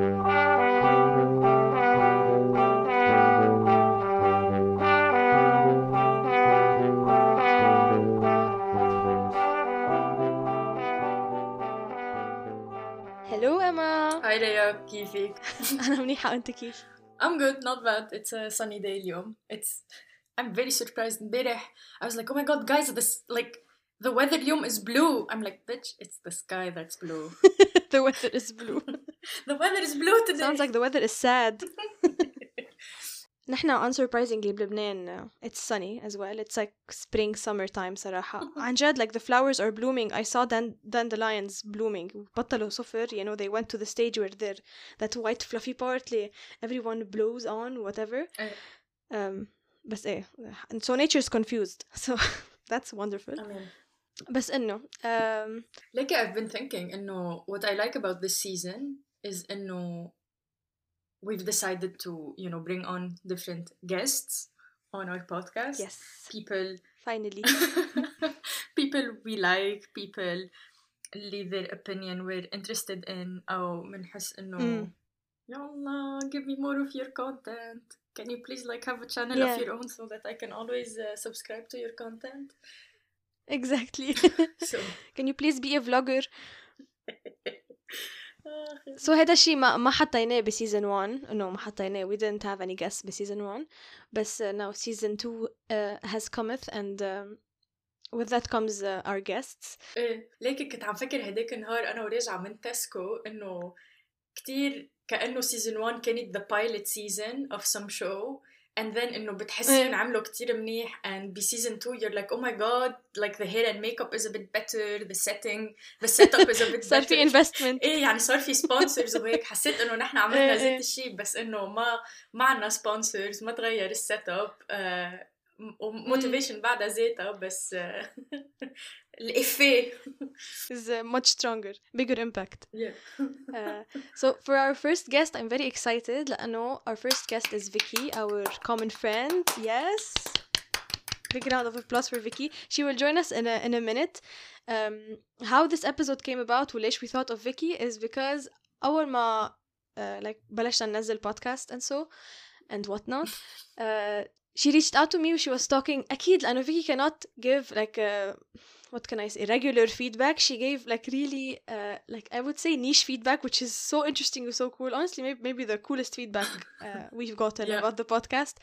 Hello Emma هاي ريا كيفك؟ أنا منيحة أنت كيف؟ I'm good, not bad. It's a sunny day اليوم. It's I'm very surprised امبارح I was like oh my god guys this like the weather اليوم is blue. I'm like bitch it's the sky that's blue. the weather is blue the weather is blue today. sounds like the weather is sad نحن unsurprisingly بلبنان uh, it's sunny as well it's like spring summer time صراحة عن جد like the flowers are blooming I saw dan- dandelions blooming بطلوا صفر you know they went to the stage where they're that white fluffy part اللي everyone blows on whatever إيه. um, بس ايه and so nature's confused so that's wonderful I mean بس انه um, like I've been thinking انه what I like about this season is انه we've decided to you know bring on different guests on our podcast. yes People finally people we like people اللي their opinion we're interested in أو بنحس إنه Mm. يلا give me more of your content can you please like have a channel Yeah. of your own so that I can always uh, subscribe to your content exactly so can you please be a vlogger So هذا الشيء ما ما حطيناه بسيزون 1 انه ما حطيناه. We didn't have any guests بسيزون 1 بس uh, now season 2 uh, has cometh and um, with that comes uh, our guests. إيه. ليك كنت عم فكر هداك النهار أنا وراجعة من تسكو إنه كتير كأنه سيزون 1 كانت the pilot season of some show. And then إنه بتحسيهم إيه. عملوا كتير منيح. And بسيزون 2 you're like oh my god like the hair and makeup is a bit better the setting the setup is a bit صار في better. investment. إيه يعني صار في سبونسرز وهيك. حسيت إنه نحن إيه، عملنا إيه. ذات الشيء بس إنه ما ما عنا سبونسرز ما تغير السيت اب وموتيفيشن بعدها ذاتها بس آه، الافيه is uh, much stronger bigger impact Yeah. uh, so for our first guest I'm very excited لأنه our first guest is Vicky our common friend yes big round of applause for Vicky she will join us in a, in a minute um, how this episode came about وليش we thought of Vicky is because أول ما uh, like بلشنا ننزل podcast and so and whatnot uh, she reached out to me and she was talking أكيد لأنه Vicky cannot give like a, what can I say regular feedback she gave like really uh, like I would say niche feedback which is so interesting and so cool honestly maybe, maybe the coolest feedback uh, we've gotten Yeah. about the podcast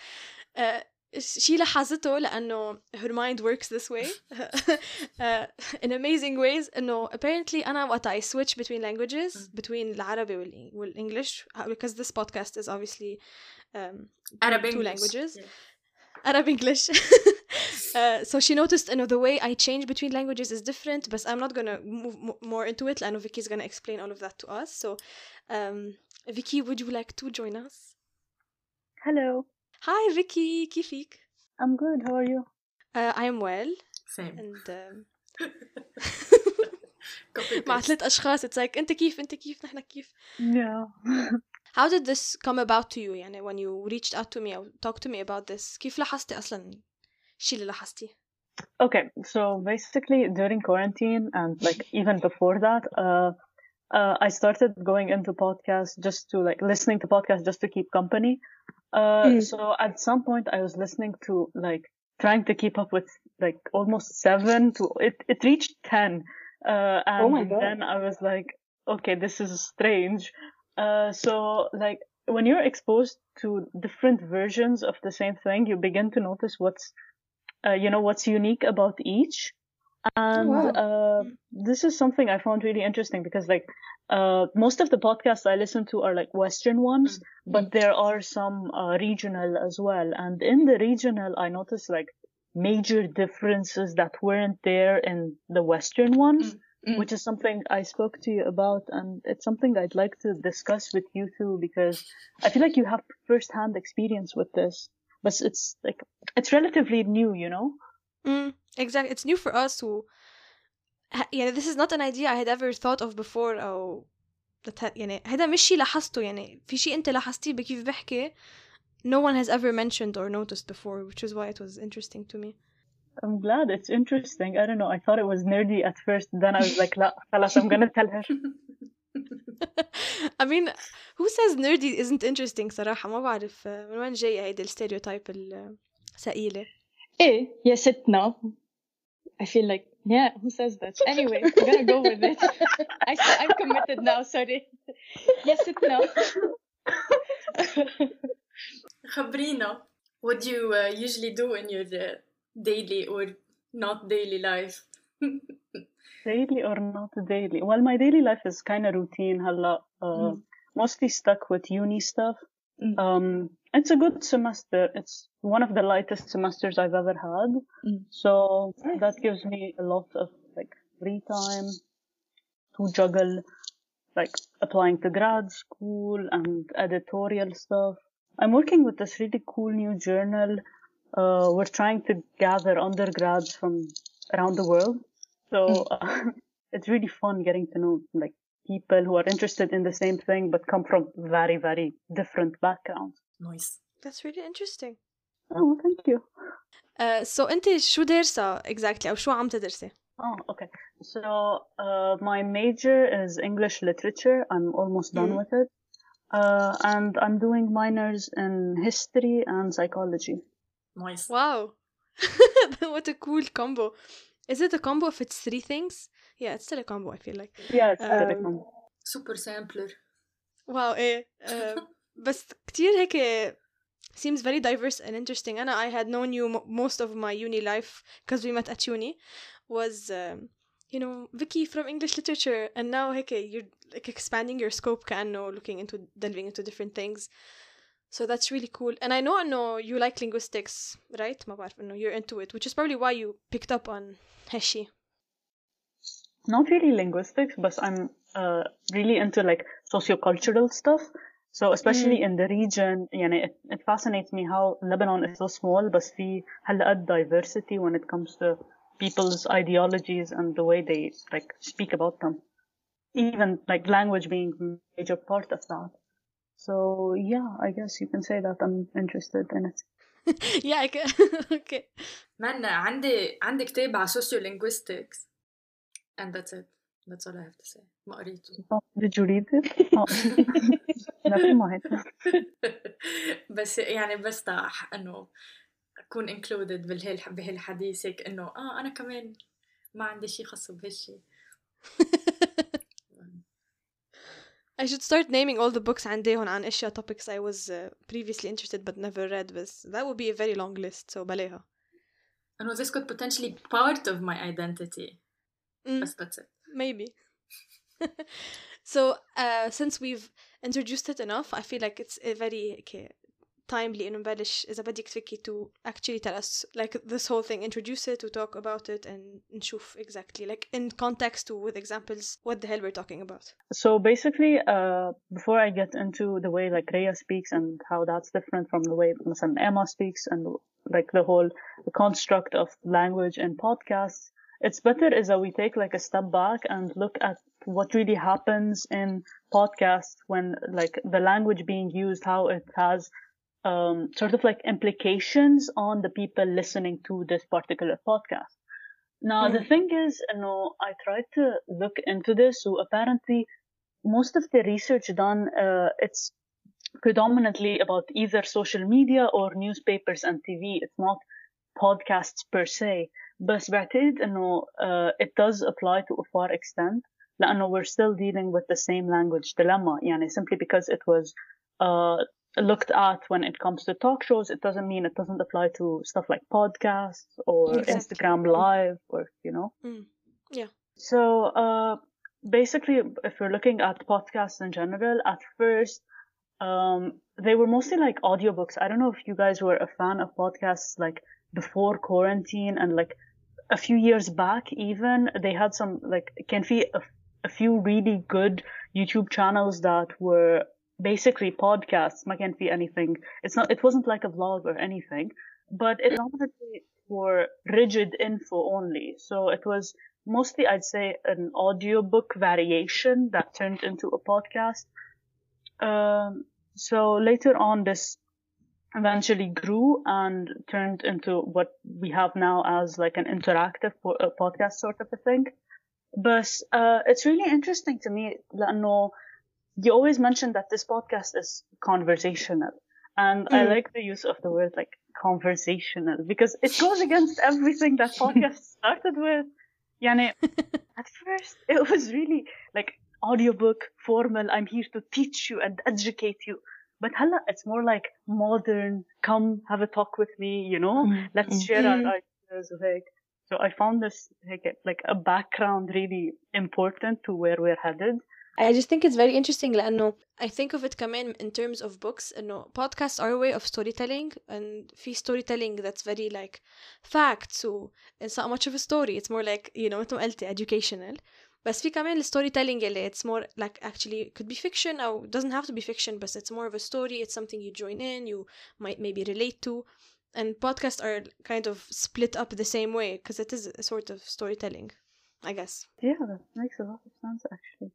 uh, شي لاحظته لأنه her mind works this way uh, in amazing ways إنه apparently أنا وقت I switch between languages between العربي وال- والإنجليش because this podcast is obviously um, Arab two English. languages Yeah. Arab English. uh, so she noticed, you know, the way I change between languages is different, but I'm not gonna move mo- more into it. I know Vicky's gonna explain all of that to us. So, um, Vicky, would you like to join us? Hello, Hi, Vicky. كيفك? I'm good. How are you? Uh, I am well, Same. and um, Copy مع paste. ثلاث أشخاص. It's like أنت كيف؟ أنت كيف؟ نحن كيف؟ Yeah. How did this come about to you? يعني when you reached out to me or talked to me about this, كيف لاحظتي أصلا الشيء اللي لاحظتيه؟ Okay, so basically during quarantine and like even before that, uh, uh, I started going into podcasts just to like listening to podcasts just to keep company. Uh, Mm. so at some point I was listening to like trying to keep up with like almost seven to it, it reached 10. Uh, and Oh my God. then I was like, okay, this is strange. Uh, so like when you're exposed to different versions of the same thing, you begin to notice what's, uh, you know, what's unique about each. And wow. uh, this is something I found really interesting because, like, uh, most of the podcasts I listen to are like Western ones, but there are some uh, regional as well. And in the regional, I noticed like major differences that weren't there in the Western ones, Mm. which is something I spoke to you about, and it's something I'd like to discuss with you too because I feel like you have first-hand experience with this, but it's like it's relatively new, you know. Mm, exactly. It's new for us who, ه- يعني this is not an idea I had ever thought of before أو that had, يعني هذا مش شيء لاحظته يعني في شيء أنت لاحظتيه بكيف بحكي no one has ever mentioned or noticed before which is why it was interesting to me I'm glad it's interesting. I don't know. I thought it was nerdy at first. Then I was like, لا, خلاص, I'm gonna tell her. I mean who says nerdy isn't interesting صراحة ما بعرف من وين جاية هيدي الستيريوتايب الثقيلة ايه يا ستنا I feel like yeah who says that anyway I'm gonna go with it I, I'm committed now sorry يا ستنا خبرينا what do you uh, usually do in your uh, daily or not daily life daily or not daily well my daily life is kind of routine هلا uh, mostly stuck with uni stuff Mm. um it's a good semester it's one of the lightest semesters i've ever had Mm. so that gives me a lot of like free time to juggle like applying to grad school and editorial stuff i'm working with this really cool new journal uh, we're trying to gather undergrads from around the world so it's really fun getting to know like people who are interested in the same thing but come from very very different backgrounds nice That's really interesting oh thank you uh, so أنت شو دارسة exactly أو شو عم تدرسي؟ oh okay so uh, my major is english literature i'm almost done Mhm. with it uh, and i'm doing minors in history and psychology nice Wow what a cool combo Is it a combo if it's three things? Yeah, it's still a combo I feel like yeah it's Um, telecom. super sampler واو ايه uh, بس كتير هيك seems very diverse and interesting أنا I had known you mo- most of my uni life because we met at uni was um, you know Vicky from English literature and now هيك you're like expanding your scope كأنه looking into delving into different things so that's really cool and I know إنه you like linguistics right ما بعرف إنه you're into it which is probably why you picked up on هالشي not really linguistics, but I'm uh, really into like sociocultural stuff. So especially in the region, يعني it, it fascinates me how Lebanon is so small, but في هالقد diversity when it comes to people's ideologies and the way they like speak about them. Even like language being a major part of that. So yeah, I guess you can say that I'm interested in it. yeah I can okay man عندي عندي كتاب على sociolinguistics and that's it that's all I have to say ما قريته Oh, did you read it? Oh. بس يعني بستح انه اكون included بهال بهالحديث هيك انه آه أنا كمان ما عندي شيء خاص بهالشيء I should start naming all the books عندهم عن اشياء topics I was uh, previously interested but never read بس that would be a very long list so بلاها انه this could potentially be part of my identity Mm, بس that's it maybe so uh, since we've introduced it enough I feel like it's a very okay, timely إنه نبلش إذا بدك فيكي to actually tell us like this whole thing introduce it to talk about it and نشوف exactly like in context with examples what the hell we're talking about So basically, uh, before I get into the way like Rhea speaks and how that's different from the way مثلا Emma speaks and like the whole the construct of language in podcasts, it's better is that we take like a step back and look at what really happens in podcasts when like the language being used, how it has um, sort of like implications on the people listening to this particular podcast. Now, the thing is, you know, I tried to look into this. So apparently, most of the research done, uh, it's predominantly about either social media or newspapers and TV. It's not podcasts per se. بس بعتقد انه uh, it does apply to a far extent لانه we're still dealing with the same language dilemma يعني simply because it was uh, looked at when it comes to talk shows it doesn't mean it doesn't apply to stuff like podcasts or Exactly. Instagram live or you know Mm. Yeah. so uh, basically if we're looking at podcasts in general at first um, they were mostly like audiobooks I don't know if you guys were a fan of podcasts like before quarantine and like a few years back even they had some like can a, a few really good YouTube channels that were basically podcasts ما كان في anything it's not it wasn't like a vlog or anything but it predominantly for rigid info only so it was mostly I'd say an audiobook variation that turned into a podcast um, so later on this eventually grew and turned into what we have now as like an interactive po- uh, podcast sort of a thing but uh, it's really interesting to me لأنه you always mention that this podcast is conversational. And mm. I like the use of the word like conversational because it goes against everything that podcast started with. Yani, at first it was really like audiobook formal. I'm here to teach you and educate you. But hala, it's more like modern. Come have a talk with me. You know, mm. let's mm. share mm-hmm. our mm. ideas. Like, so I found this like, like a background really important to where we're headed I just think it's very interesting لأنه I think of it كمان in terms of books إنه podcasts are a way of storytelling and في storytelling that's very like facts و it's not much of a story it's more like you know مثل ما قلتي educational بس في كمان storytelling اللي it's more like actually it could be fiction أو doesn't have to be fiction but it's more of a story it's something you join in you might maybe relate to and podcasts are kind of split up the same way because it is a sort of storytelling I guess Yeah, that makes a lot of sense actually.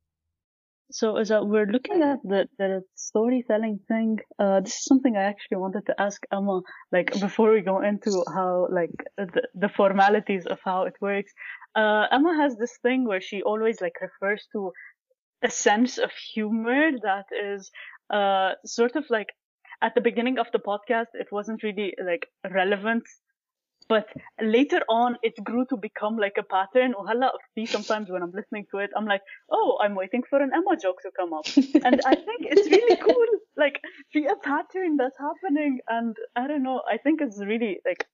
So as we're looking at the, the storytelling thing, uh, this is something I actually wanted to ask Emma, like before we go into how, like the, the formalities of how it works. Uh, Emma has this thing where she always like refers to a sense of humor that is, uh, sort of like at the beginning of the podcast, it wasn't really like relevant but later on it grew to become like a pattern وهلا في sometimes when I'm listening to it I'm like oh I'm waiting for an Emma joke to come up and I think it's really cool like see a pattern that's happening and I don't know I think it's really like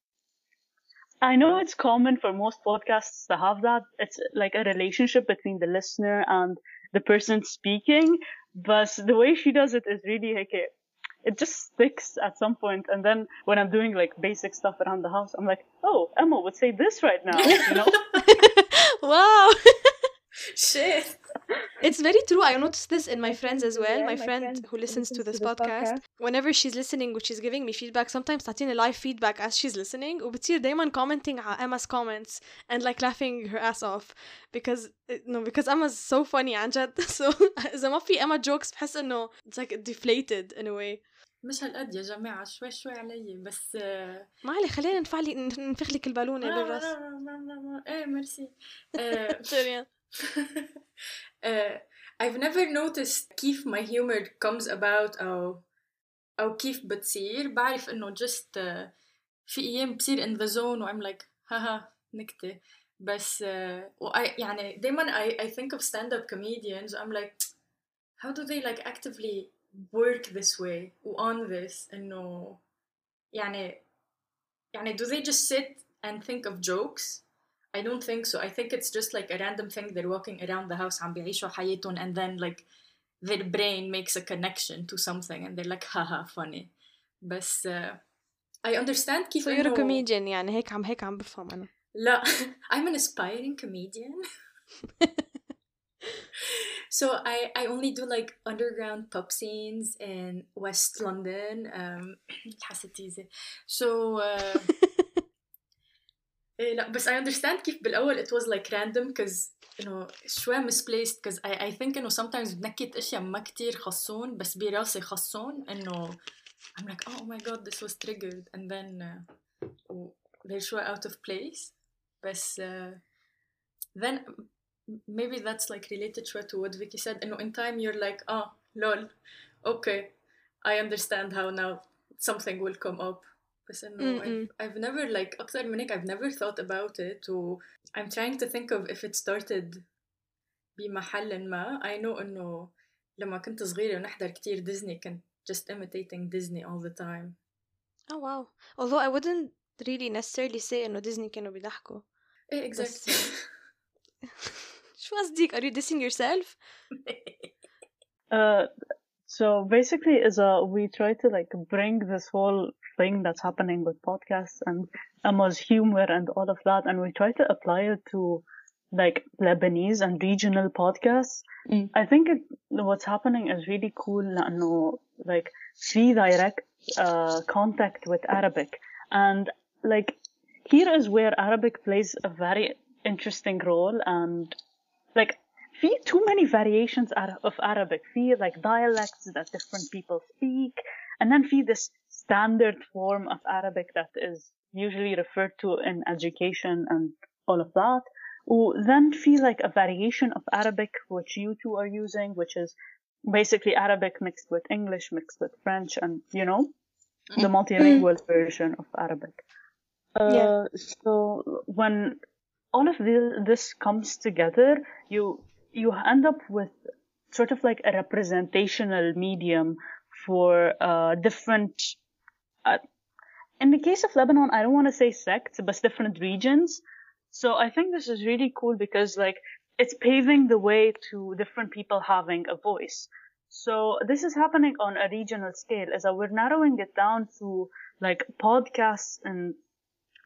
I know it's common for most podcasts to have that it's like a relationship between the listener and the person speaking but the way she does it is really like a, it just sticks at some point and then when i'm doing like basic stuff around the house i'm like oh emma would say this right now you know? Wow Shit. It's very true. I noticed this in my friends as well. Yeah, my, my friend friend who listens to listens this to this podcast, podcast. whenever she's listening which she's giving me feedback, sometimes تعطيني live feedback as she's listening وبتصير دايما commenting على Emma's comments and like laughing her ass off because no because Emma's so funny عن جد so إذا ما في Emma jokes بحس إنه it's like deflated in a way مش هالقد يا جماعة شوي شوي علي بس آه، ما علي خلينا نفع لي ننفخ لك البالونة ما- بالراس ما- ما- ما- ما- ايه ميرسي آه، شريان uh, I've never noticed كيف my humor comes about أو أو كيف بتصير بعرف إنه just uh, في أيام بصير in the zone و I'm like haha نكتة بس uh, و I, يعني دايما I, I think of stand-up comedians I'm like how do they like actively work this way و on this إنه يعني يعني do they just sit and think of jokes I don't think so. I think it's just like a random thing they're walking around the house عم بيعيشوا حياتهم and then like their brain makes a connection to something and they're like haha funny. بس uh, I understand كيف so you're a إنه- comedian يعني هيك عم هيك عم بفهم أنا لا I'm an aspiring comedian. so I I only do like underground pub scenes in West London. Um, حسيت So uh, إيه لا بس I understand كيف بالأول it was like random cause إنه شوي misplaced cause I, I think إنه sometimes بنكت أشياء ما كتير خصون بس براسي خصون إنه I'm like oh my god this was triggered and then uh, و- they're شوي out of place بس uh, then maybe that's like related شوي to what Vicky said إنه in time you're like oh lol okay I understand how now something will come up بس إنه Mm-mm. I've, I've never like أكثر من هيك I've never thought about it و I'm trying to think of if it started بمحل ما I know إنه لما كنت صغيرة ونحضر كتير ديزني كنت just imitating Disney all the time oh wow although I wouldn't really necessarily say إنه ديزني كانوا بيضحكوا إيه بس- exactly شو قصدك are you dissing yourself uh so basically, is a we try to like bring this whole thing that's happening with podcasts and Emma's humor and all of that, and we try to apply it to like Lebanese and regional podcasts. Mm. I think it, what's happening is really cool. No, like see direct uh, contact with Arabic, and like here is where Arabic plays a very interesting role and like في too many variations Ara- of Arabic في like dialects that different people speak and then في this standard form of Arabic that is usually referred to in education and all of that then feel like a variation of Arabic which you two are using which is basically Arabic mixed with English mixed with French and you know the multilingual version of Arabic uh, Yeah. so when all of this, this comes together you you end up with sort of like a representational medium for uh, different uh, in the case of Lebanon, I don't want to say sects, but different regions. So I think this is really cool because like it's paving the way to different people having a voice. So this is happening on a regional scale as we're narrowing it down to like podcasts in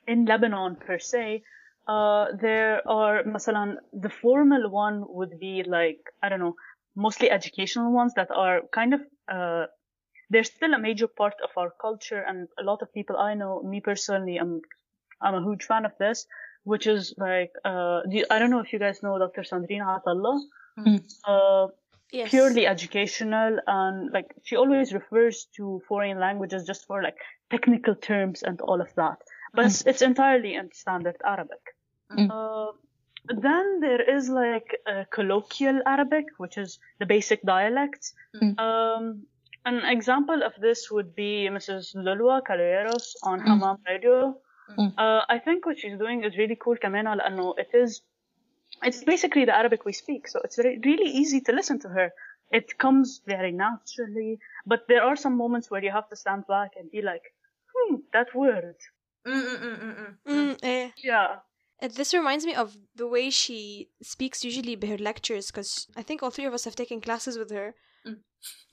in Lebanon per se. Uh, there are, مثلا, the formal one would be like, I don't know, mostly educational ones that are kind of, uh, they're still a major part of our culture. And a lot of people I know, me personally, I'm, I'm a huge fan of this, which is like, uh, I don't know if you guys know Dr. Sandrine Atallah. Mm. Yes. purely educational and like she always refers to foreign languages just for like technical terms and all of that but mm. it's entirely in standard arabic Mm. uh, then there is like uh, colloquial arabic which is the basic dialects Mm. um, an example of this would be mrs lulwa Caloyeros on Mm. Hammam radio Mm. uh, i think what she's doing is really cool كمان لأنه it is it's basically the Arabic we speak, so it's re- really easy to listen to her. It comes very naturally, but there are some moments where you have to stand back and be like, hmm, that word. Mm-mm-mm-mm-mm. Mm, eh. Yeah. Uh, This reminds me of the way she speaks usually by her lectures, because I think all three of us have taken classes with her. Mm.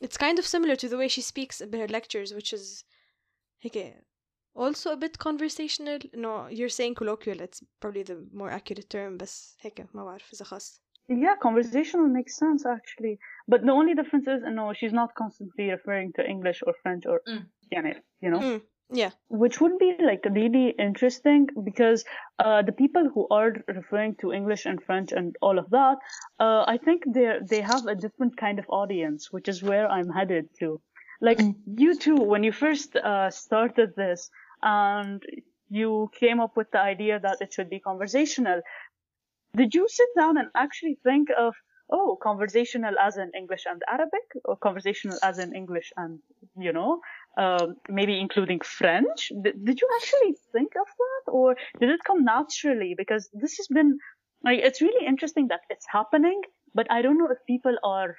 It's kind of similar to the way she speaks by her lectures, which is هيك also a bit conversational. No, you're saying colloquial. It's probably the more accurate term, بس هيك ما بعرف إذا خاص. Yeah, conversational makes sense actually. But the only difference is, no, she's not constantly referring to English or French or, Mm. يعني, you know? Mm, yeah. which would be like really interesting because uh, the people who are referring to English and French and all of that, uh, I think they they have a different kind of audience, which is where I'm headed to. Like Mm. you too, when you first uh, started this and you came up with the idea that it should be conversational, did you sit down and actually think of oh conversational as in English and Arabic or conversational as in English and you know um, maybe including French. Did, did you actually think of that, or did it come naturally? Because this has been like it's really interesting that it's happening, but I don't know if people are,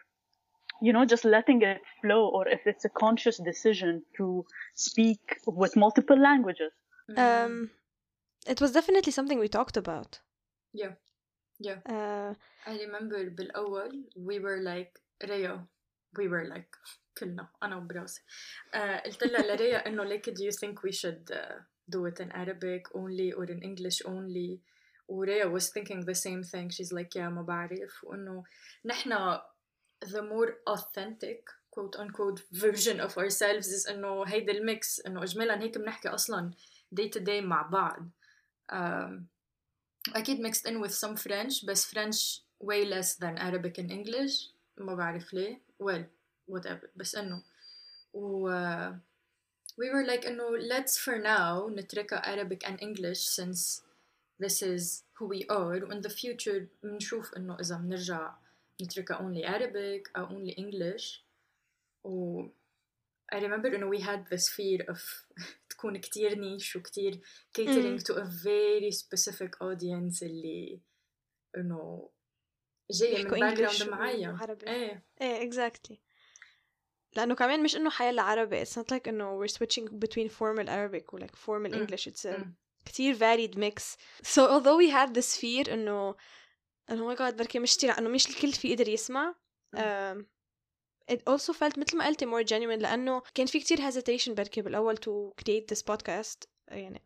you know, just letting it flow, or if it's a conscious decision to speak with multiple languages. Um, it was definitely something we talked about. Yeah. Yeah. Uh, I remember بالأول we were like ريا we were like كلنا أنا وبراسي uh, قلت لها لريا إنه like do you think we should uh, do it in Arabic only or in English only وريا was thinking the same thing she's like yeah ما بعرف وإنه نحنا the more authentic quote unquote version of ourselves is إنه هيدا الميكس إنه إجمالا هيك بنحكي أصلا day to day مع بعض um, أكيد mixed in with some French بس French way less than Arabic and English ما بعرف ليه well whatever بس إنه و uh, we were like إنه let's for now نتركها Arabic and English since this is who we are و in the future بنشوف إنه إذا بنرجع نتركها only Arabic أو only English و I remember إنه we had this fear of تكون كتير نيش وكتير catering to a very specific audience اللي إنه جاية من يحكوا باك English جراوند معين وعربي. ايه ايه exactly لأنه كمان مش إنه حيلا عربي it's not like إنه we're switching between formal Arabic و like formal Mm. English it's a Mm. كتير varied mix so although we had this fear إنه إنه oh my god بركي مش كتير إنه مش الكل في يقدر يسمع um, it also felt مثل ما قلتي more genuine لأنه كان في كتير hesitation بركي بالأول to create this podcast يعني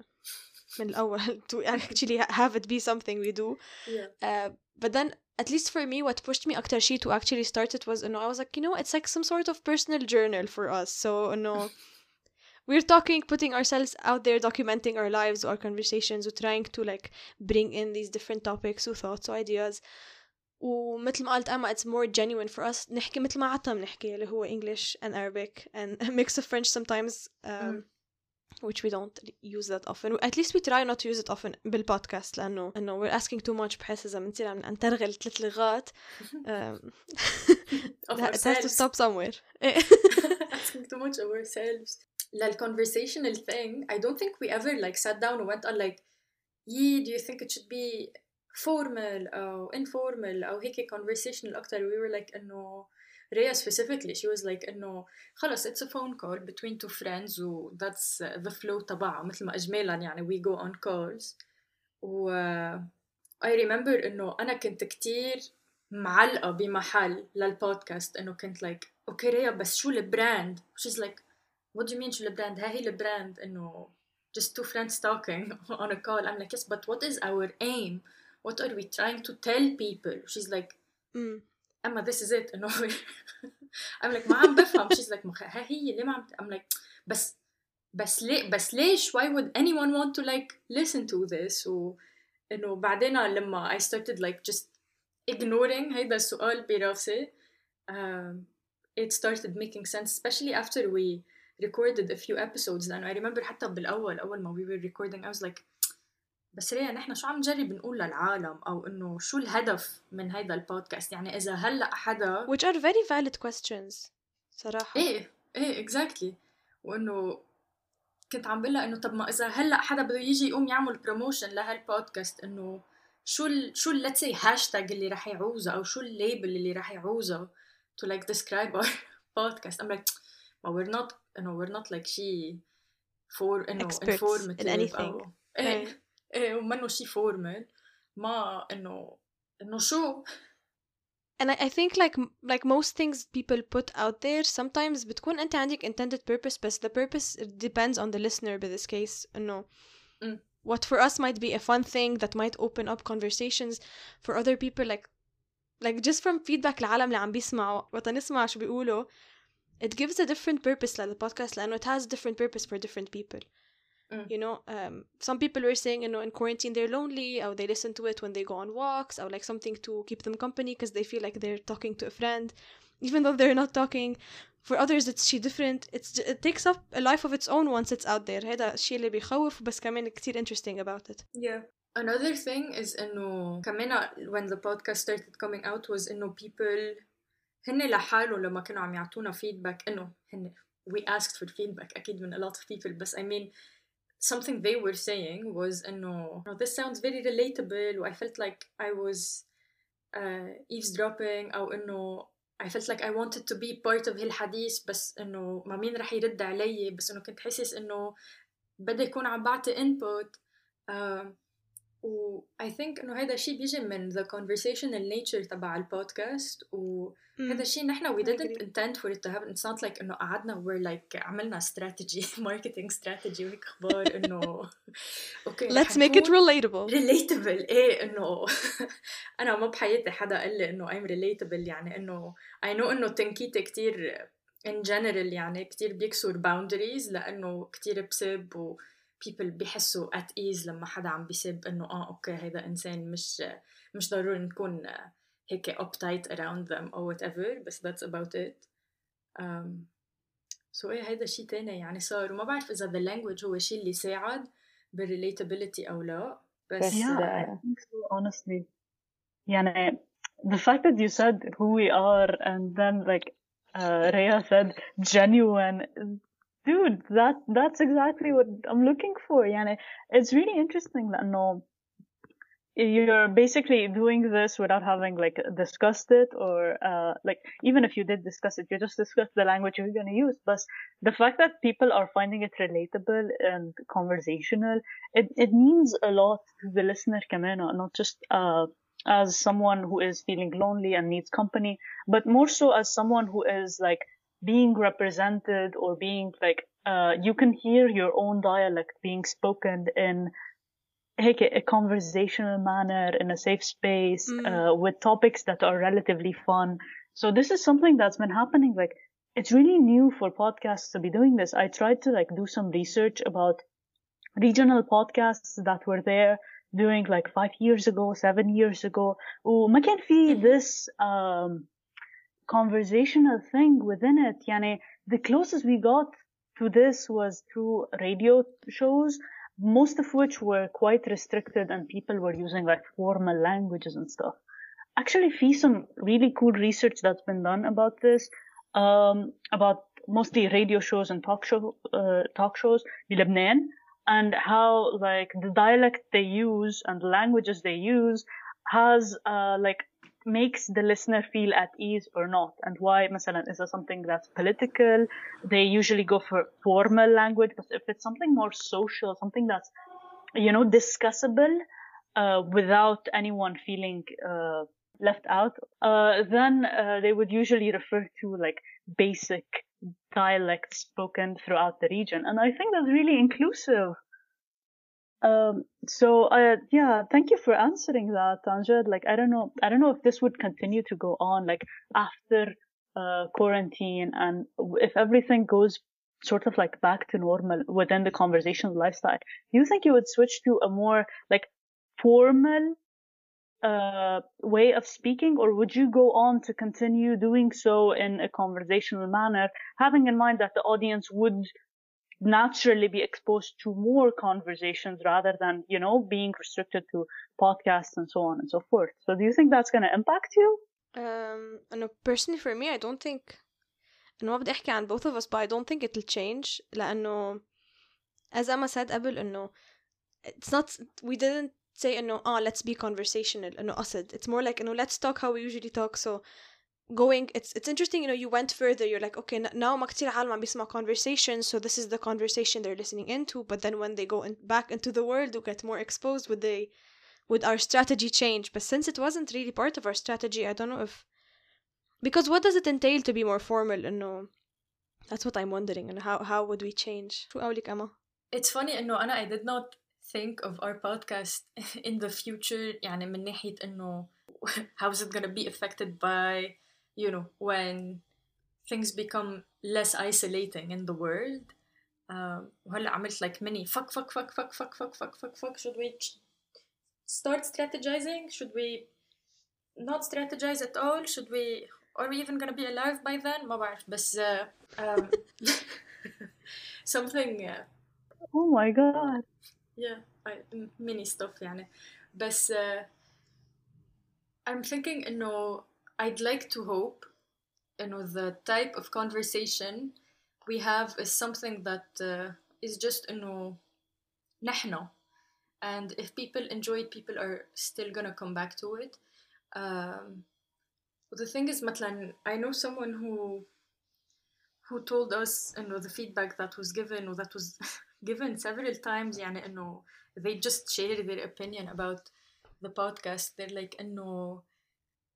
من الأول to actually have it be something we do yeah. Uh, but then at least for me what pushed me أكتر شيء to actually start it was إنه I was like you know it's like some sort of personal journal for us so إنه we're talking putting ourselves out there documenting our lives our conversations and trying to like bring in these different topics و thoughts و ideas ومثل ما قلت أما it's more genuine for us نحكي مثل ما عادة بنحكي اللي هو English and Arabic and a mix of French sometimes um, which we don't use that often at least we try not to use it often بالبودكاست لأنه إنه we're asking too much بحس إذا بنصير عم نترغل ثلاث لغات um, it has to stop somewhere asking too much of ourselves the conversational thing I don't think we ever like sat down and went on like yeah do you think it should be formal أو informal أو هيك conversational أكتر we were like إنه Rhea specifically she was like إنه خلص it's a phone call between two friends و that's uh, the flow تبعها مثل ما إجمالا يعني we go on calls و I remember إنه أنا كنت كتير معلقة بمحل للبودكاست إنه كنت like اوكي ريا بس شو البراند she's like what do you mean شو البراند ها هي البراند انه just two friends talking on a call I'm like yes but what is our aim what are we trying to tell people she's like Mm. اما this is it انه I'm like ما عم بفهم she's like مخ... ها هي ليه ما عم I'm like بس بس ليه بس ليش why would anyone want to like listen to this و انه بعدين لما I started like just ignoring هيدا السؤال براسي um, it started making sense especially after we recorded a few episodes لأنه I remember حتى بالأول أول ما we were recording I was like بس ريا نحن شو عم نجرب نقول للعالم؟ أو إنه شو الهدف من هيدا البودكاست؟ يعني إذا هلأ حدا which are very valid questions صراحة. إيه إيه exactly. وإنه كنت عم بقول إنه طب ما إذا هلأ حدا بده يجي يقوم يعمل بروموشن لهالبودكاست إنه شو ال شو let's say هاشتاج اللي رح يعوزه أو شو الليبل اللي رح يعوزه to like describe our podcast. I'm like well we're not you know we're not like شي for Experts in informative anything. أو إيه. إيه ومنه شي formal ما إنه إنه شو and I, I think like like most things people put out there sometimes بتكون انت عندك intended purpose بس the purpose depends on the listener in this case انه Mm. what for us might be a fun thing that might open up conversations for other people like like just from feedback العالم اللي عم بيسمعوا وقت نسمع شو بيقولوا it gives a different purpose للبودكاست لأنه it has different purpose for different people Mm. you know um, some people were saying you know in quarantine they're lonely or they listen to it when they go on walks or like something to keep them company because they feel like they're talking to a friend even though they're not talking for others it's she different it's it takes up a life of its own once it's out there هذا الشيء اللي بيخوف بس كمان كتير interesting about it Yeah. Another thing is إنه كمان when the podcast started coming out was إنه people هن لحالهم لما كانوا عم يعطونا feedback إنه هن we asked for feedback أكيد من a lot of people بس I mean something they were saying was إنه "Oh, this sounds very relatable و I felt like I was uh, eavesdropping أو إنه I felt like I wanted to be part of هالحديث بس إنه ما مين رح يرد علي بس إنه كنت حاسس إنه بدي يكون عم بعطي input um, و I think إنه هذا الشيء بيجي من the conversational nature تبع البودكاست وهذا الشيء نحن we didn't intend for it to happen it's not like إنه قعدنا we're like عملنا strategy marketing strategy وهيك أخبار إنه أوكي رح let's make it relatable relatable إيه انه أنا ما بحياتي حدا قال لي انه I'm relatable يعني انه I know انه تنكيتي كتير in general يعني كتير بيكسر boundaries لأنه كتير بسب و people بيحسوا at ease لما حدا عم بيسب انه آه أوكي هيدا انسان مش مش ضروري نكون هيك uptight around them or whatever بس that's about it um, so إيه هيدا شيء تاني يعني صار وما بعرف اذا the language هو الشيء اللي ساعد بالrelatability أو لا بس Yeah, ده- I think so, honestly. يعني the fact that you said who we are and then like uh, Rhea said genuine, dude, that that's exactly what I'm looking for. يعني it's really interesting لأنه you're basically doing this without having like discussed it or uh, like even if you did discuss it, you just discussed the language you're going to use. But the fact that people are finding it relatable and conversational, it, it means a lot to the listener كمان, not just uh, as someone who is feeling lonely and needs company, but more so as someone who is like being represented or being like uh, you can hear your own dialect being spoken in هيك a conversational manner in a safe space Mm. uh, with topics that are relatively fun. So this is something that's been happening. Like it's really new for podcasts to be doing this. I tried to like do some research about regional podcasts that were there doing like five years ago, seven years ago. وما كان في Mhm. this um, conversational thing within it. Yani the closest we got to this was through radio shows, most of which were quite restricted and people were using like formal languages and stuff. Actually, see some really cool research that's been done about this, um, about mostly radio shows and talk show uh, talk shows in Lebanon and how like the dialect they use and the languages they use has uh, like makes the listener feel at ease or not and why مثلا is it something that's political they usually go for formal language but if it's something more social something that's you know discussable uh, without anyone feeling uh, left out uh, then uh, they would usually refer to like basic dialects spoken throughout the region and i think that's really inclusive um, so uh, yeah, thank you for answering that, Amjad. Like I don't know, I don't know if this would continue to go on like after uh, quarantine and if everything goes sort of like back to normal within the conversational lifestyle. Do you think you would switch to a more like formal uh, way of speaking, or would you go on to continue doing so in a conversational manner, having in mind that the audience would naturally be exposed to more conversations rather than, you know, being restricted to podcasts and so on and so forth. So do you think that's going to impact you? Um, أنه personally for me I don't think إنه ما بدي أحكي عن both of us but I don't think it'll change لأنه as Emma said قبل إنه it's not we didn't say إنه ah let's be conversational إنه قصد it's more like إنه let's talk how we usually talk so going it's it's interesting you know you went further you're like okay now ما كتير عالم عم بيسمع conversation so this is the conversation they're listening into but then when they go in, back into the world to get more exposed would they would our strategy change but since it wasn't really part of our strategy I don't know if because what does it entail to be more formal no that's what I'm wondering and how how would we change شو قولك Emma It's funny إنه أنا I did not think of our podcast in the future يعني من ناحية إنه how is it gonna be affected by you know, when things become less isolating in the world. Um, وهلا عملت like many fuck fuck fuck fuck fuck fuck fuck fuck fuck should we start strategizing should we not strategize at all should we are we even gonna be alive by then ما بعرف بس uh, um, something uh, oh my god yeah I, many stuff يعني بس uh, I'm thinking إنه I'd like to hope, you know, the type of conversation we have is something that uh, is just, you know, نحن. And if people enjoy it, people are still gonna come back to it. Um, but the thing is, مثلا, I know someone who who told us, you know, the feedback that was given or that was given several times, يعني إنه they just share their opinion about the podcast. They're like, إنه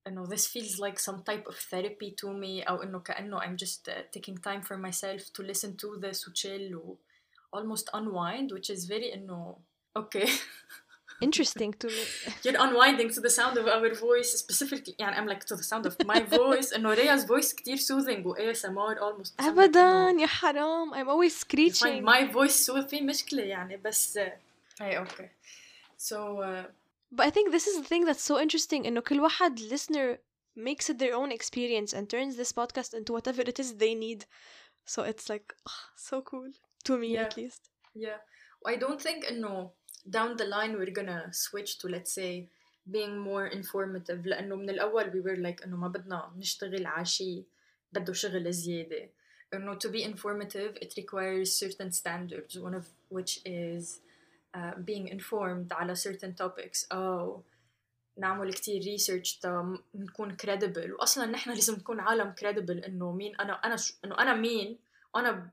انه this feels like some type of therapy to me او انه كانه I'm just uh, taking time for myself to listen to this و chill و almost unwind which is very انه okay interesting to me you're unwinding to the sound of our voice specifically يعني I'm like to the sound of my voice انه ريا's voice كتير soothing و ASMR almost ابدا يا حرام I'm always screeching my voice soothing في مشكلة يعني بس اي اوكي so uh, but I think this is the thing that's so interesting إنه كل واحد listener makes it their own experience and turns this podcast into whatever it is they need. So it's like oh, so cool to me yeah. at least. Yeah. I don't think إنه down the line we're gonna switch to let's say being more informative لأنه من الأول we were like إنه ما بدنا نشتغل على شيء بده شغل زيادة. إنه to be informative it requires certain standards one of which is uh, being informed على certain topics أو نعمل كتير research تا نكون credible وأصلا نحن لازم نكون عالم credible إنه مين أنا أنا شو إنه أنا مين وأنا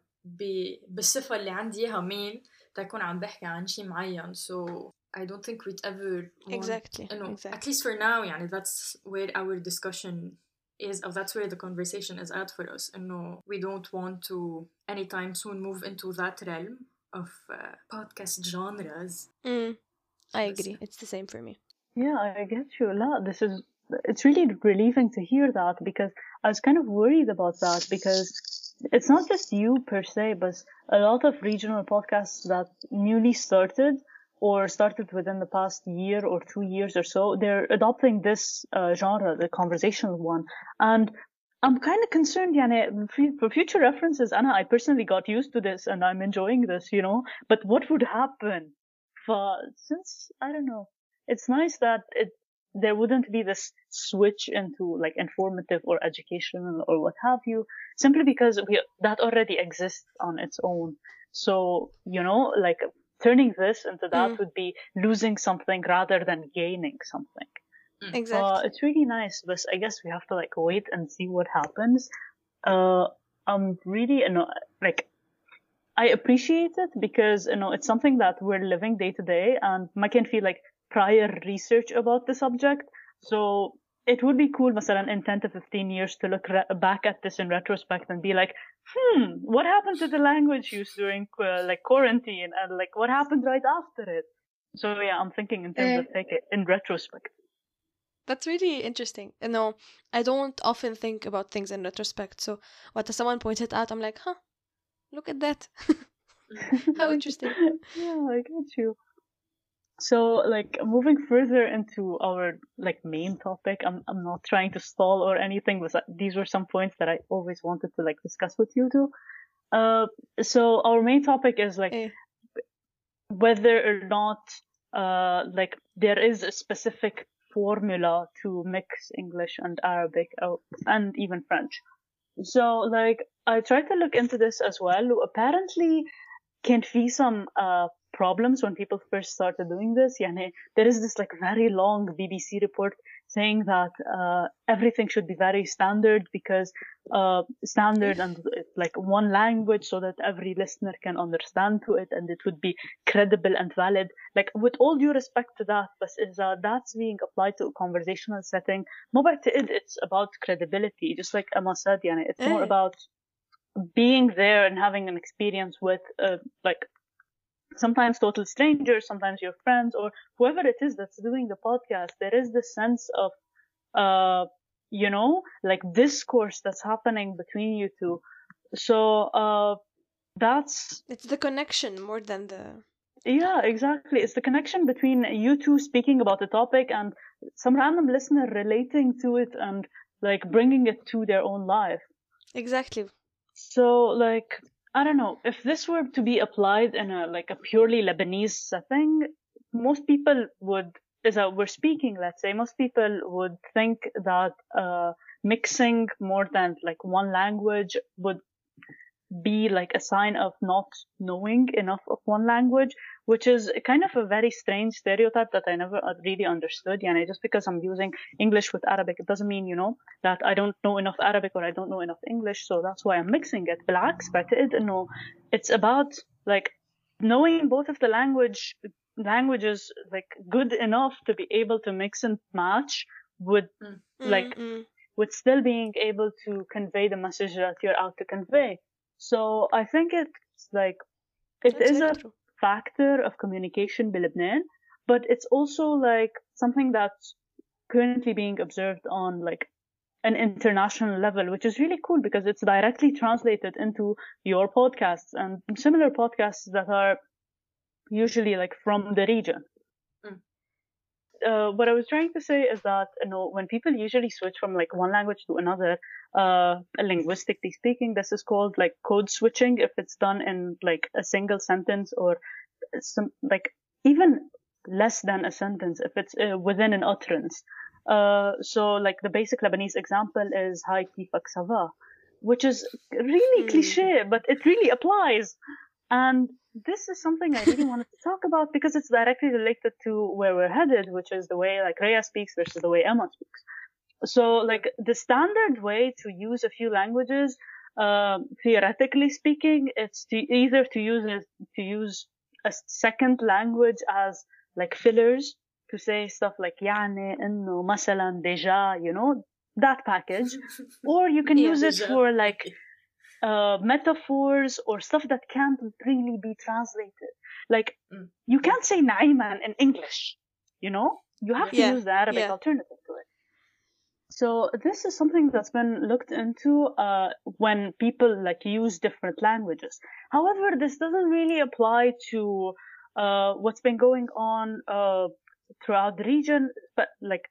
بالصفة اللي عندي إياها مين تا يكون عم بحكي عن شيء معين so I don't think we'd ever want, exactly, إنه exactly. at least for now يعني that's where our discussion is or that's where the conversation is at for us إنه we don't want to anytime soon move into that realm of uh, podcast genres. Mm, I agree. It's the same for me. Yeah, I get you. La, this is it's really relieving to hear that because I was kind of worried about that because it's not just you per se, but a lot of regional podcasts that newly started or started within the past year or two years or so, they're adopting this uh, genre, the conversational one. And I'm kind of concerned, Yani, for future references, Anna, I personally got used to this and I'm enjoying this, you know. But what would happen for, since, I don't know, it's nice that it, there wouldn't be this switch into like informative or educational or what have you, simply because we, that already exists on its own. So, you know, like turning this into that mm. would be losing something rather than gaining something. Mm. Exactly. Uh, it's really nice, but I guess we have to like wait and see what happens. Uh, I'm really, you know, like, I appreciate it because, you know, it's something that we're living day to day and I can feel like prior research about the subject. So it would be cool, مثلا, in 10 to 15 years to look re- back at this in retrospect and be like, hmm, what happened to the language use during uh, like quarantine and like what happened right after it? So yeah, I'm thinking in terms uh, of like in retrospect. That's really interesting. You know, I don't often think about things in retrospect. So what someone pointed out, I'm like, huh, look at that. How interesting. yeah, I get you. So, like, moving further into our like main topic, I'm I'm not trying to stall or anything, but these were some points that I always wanted to like discuss with you too. Uh, so our main topic is like eh. whether or not uh like there is a specific formula to mix English and Arabic oh, and even French. So like I tried to look into this as well. Apparently, can be some uh, problems when people first started doing this. Yani, there is this like very long BBC report saying that uh, everything should be very standard because uh, standard and like one language so that every listener can understand to it and it would be credible and valid. Like with all due respect to that, but is that that's being applied to a conversational setting. No, but it's about credibility, just like Emma said. It's more about being there and having an experience with uh, like sometimes total strangers, sometimes your friends or whoever it is that's doing the podcast, there is this sense of, uh, you know, like discourse that's happening between you two. So, uh, that's. It's the connection more than the. Yeah, exactly. It's the connection between you two speaking about the topic and some random listener relating to it and like bringing it to their own life. Exactly. So, like, I don't know if this were to be applied in a like a purely Lebanese setting, most people would that we're speaking, let's say, most people would think that uh, mixing more than like one language would be like a sign of not knowing enough of one language, which is kind of a very strange stereotype that I never uh, really understood. Yeah, just because I'm using English with Arabic, it doesn't mean, you know, that I don't know enough Arabic or I don't know enough English. So that's why I'm mixing it. بالعكس بعتقد انه it's about like knowing both of the language languages like good enough to be able to mix and match with mm. like mm-hmm. with still being able to convey the message that you're out to convey. So I think it's like it That's is a factor of communication in Lebanon, but it's also like something that's currently being observed on like an international level, which is really cool because it's directly translated into your podcasts and similar podcasts that are usually like from the region. Uh, what I was trying to say is that you know when people usually switch from like one language to another, uh, linguistically speaking, this is called like code switching if it's done in like a single sentence or some like even less than a sentence if it's uh, within an utterance. Uh, so like the basic Lebanese example is "Hi kifak sava," which is really mm. cliche, but it really applies. And this is something I really wanted to talk about because it's directly related to where we're headed, which is the way like Rhea speaks versus the way Emma speaks. So like the standard way to use a few languages, uh, theoretically speaking, it's to either to use a, to use a second language as like fillers to say stuff like يعني إنه مثلا déjà, you know, that package, or you can yeah, use it for like uh, metaphors or stuff that can't really be translated. Like mm. you can't say Naiman in English, you know, you have to yeah. use the Arabic yeah. alternative to it. So this is something that's been looked into uh, when people like use different languages. However, this doesn't really apply to uh, what's been going on uh, throughout the region, but like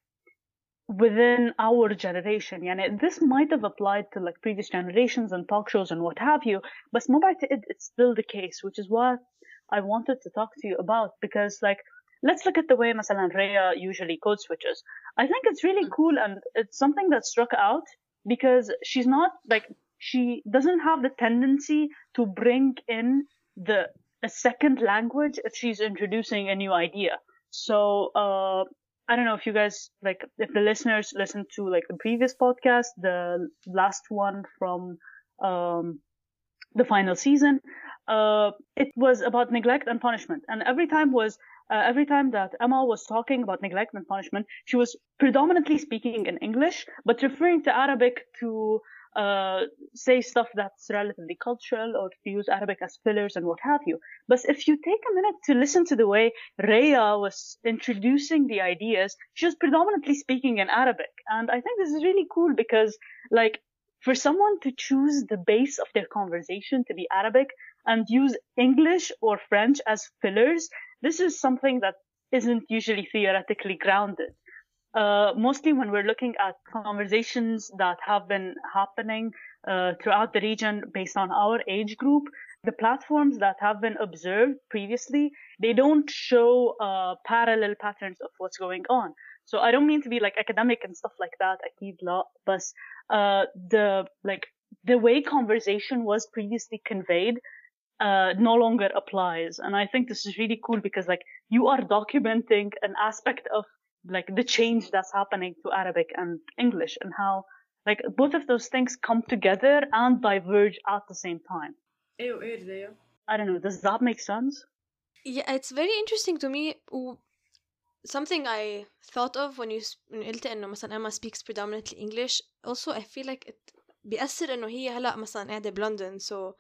within our generation يعني this might have applied to like previous generations and talk shows and what have you بس ما بعتقد it's still the case which is what I wanted to talk to you about because like let's look at the way مثلا Rhea usually code switches I think it's really cool and it's something that struck out because she's not like she doesn't have the tendency to bring in the a second language if she's introducing a new idea so uh I don't know if you guys like if the listeners listened to like the previous podcast, the last one from um, the final season. Uh, it was about neglect and punishment, and every time was uh, every time that Emma was talking about neglect and punishment, she was predominantly speaking in English, but referring to Arabic to uh, say stuff that's relatively cultural or to use Arabic as fillers and what have you. But if you take a minute to listen to the way Rhea was introducing the ideas, she was predominantly speaking in Arabic. And I think this is really cool because like for someone to choose the base of their conversation to be Arabic and use English or French as fillers, this is something that isn't usually theoretically grounded. Uh, mostly when we're looking at conversations that have been happening uh, throughout the region based on our age group, the platforms that have been observed previously, they don't show uh, parallel patterns of what's going on. So I don't mean to be like academic and stuff like that, akid la, but uh, the like the way conversation was previously conveyed uh, no longer applies. And I think this is really cool because like you are documenting an aspect of like the change that's happening to Arabic and English and how like both of those things come together and diverge at the same time. ايه وايه ريا I don't know. Does that make sense? Yeah, it's very interesting to me. و- Something I thought of when you s- when قلت إنه مثلا Emma speaks predominantly English. Also, I feel like it بيأثر إنه هي هلا مثلا قاعدة بلندن so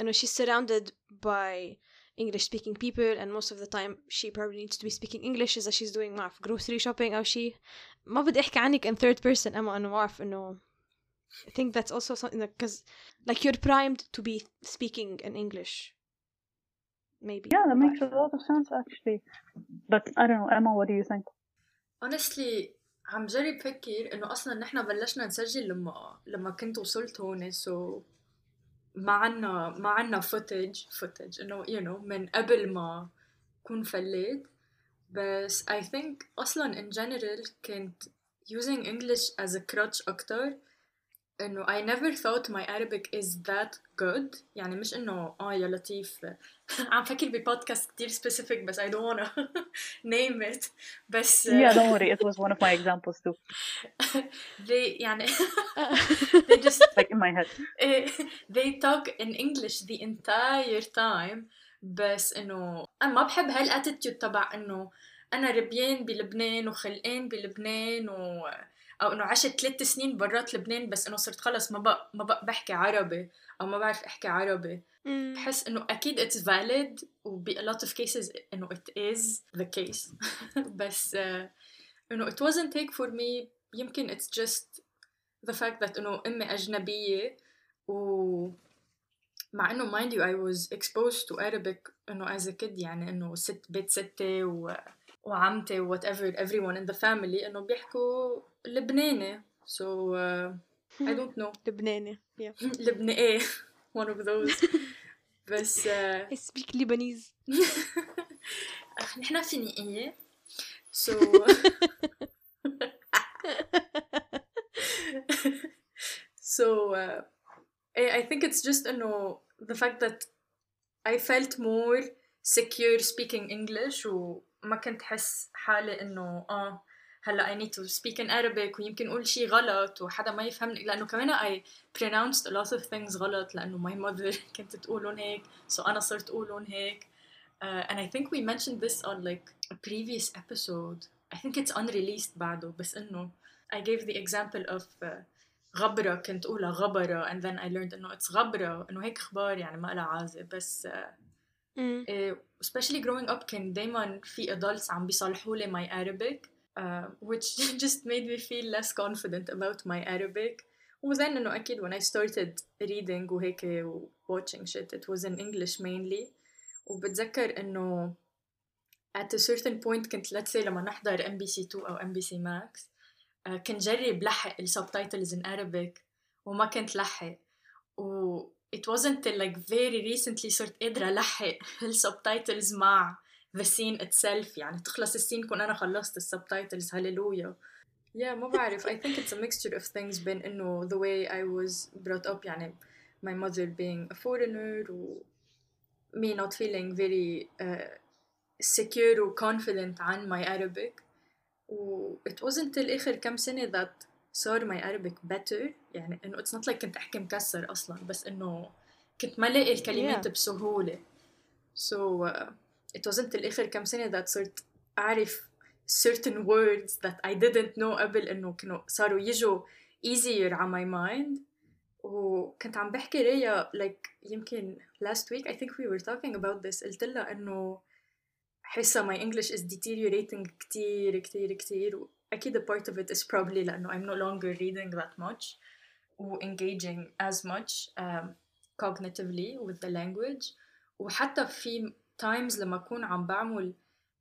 إنه she's surrounded by English speaking people and most of the time she probably needs to be speaking English إذا she's doing ما أعرف grocery shopping أو شيء ما بدي أحكي عنك in third person أما إنه ما أعرف إنه I think that's also something that because like you're primed to be speaking in English maybe Yeah, that ما makes a بعرف. lot of sense actually. But I don't know, Emma, what do you think? honestly عم جرب فكر انه اصلا نحن بلشنا نسجل لما لما كنت وصلت هون سو ما عنا ما عنا فوتج فوتج إنه you know من قبل ما كون فليت. بس I think أصلا in general كنت using English as a crutch أكتر. انه I never thought my Arabic is that good يعني مش انه آه يا لطيف عم فكر ببودكاست كتير specific بس I don't wanna name it بس Yeah, don't worry. It was one of my examples too, they يعني they just like in my head. eh, they talk in English the entire time بس انه أنا ما بحب هالاتيتيود تبع انه أنا ربيان بلبنان وخلقان بلبنان و أو إنه عشت ثلاث سنين برات لبنان بس إنه صرت خلص ما بق ما بق بحكي عربي أو ما بعرف أحكي عربي. بحس إنه أكيد it's valid و ب a lot of cases إنه it is the case. بس uh, إنه it wasn't take for me. يمكن it's just the fact that إنه أمي أجنبية و مع إنه mind you I was exposed to Arabic إنه as a kid يعني إنه ست بيت ستة و... وعمتي و whatever everyone in the family إنه بيحكوا لبناني so uh, I don't know لبناني yeah لبناني ايه one of those بس uh, I speak Lebanese أخ، نحن فينيقية so so uh, I I think it's just انه the fact that I felt more secure speaking English وما كنت حس حالي انه اه هلا I need to speak in Arabic ويمكن أقول شيء غلط وحدا ما يفهمني لأنه كمان I pronounced a lot of things غلط لأنه my mother كانت تقولهم هيك so أنا صرت اقولهم هيك uh, and I think we mentioned this on like a previous episode I think it's unreleased بعده بس انه I gave the example of uh, غبرة كنت أقولها غبرة and then I learned إنه it's غبرة إنه هيك أخبار يعني ما لها عازة بس uh, Mm. إيه، especially growing up كان دايما في adults عم بيصلحوا لي my Arabic uh, which just made me feel less confident about my Arabic وذن إنه أكيد when I started reading وهيك و watching shit it was in English mainly وبتذكر إنه at a certain point كنت let's say لما نحضر MBC2 أو MBC Max uh, كنت جرب لحق السبتايتلز in Arabic وما كنت لحق و it wasn't till like very recently صرت قادرة لحق السبتايتلز مع the scene itself يعني تخلص السين كون أنا خلصت السبتايتلز هاليلويا yeah ما بعرف I think it's a mixture of things بين إنه the way I was brought up يعني my mother being a foreigner و me not feeling very uh, secure و confident عن my Arabic و it wasn't till آخر كم سنة that صار my Arabic better يعني إنه it's not like كنت أحكي مكسر أصلا بس إنه كنت ما لاقي الكلمات Yeah. بسهولة so uh, it wasn't till آخر كم سنة that صرت أعرف certain words that I didn't know قبل إنه كانوا صاروا يجوا easier على my mind وكنت عم بحكي ريا like يمكن last week I think we were talking about this قلت لها إنه حاسة my English is deteriorating كتير كتير كتير أكيد a part of it is probably لأنه I'm no longer reading that much و engaging as much um, cognitively with the language وحتى في times لما أكون عم بعمل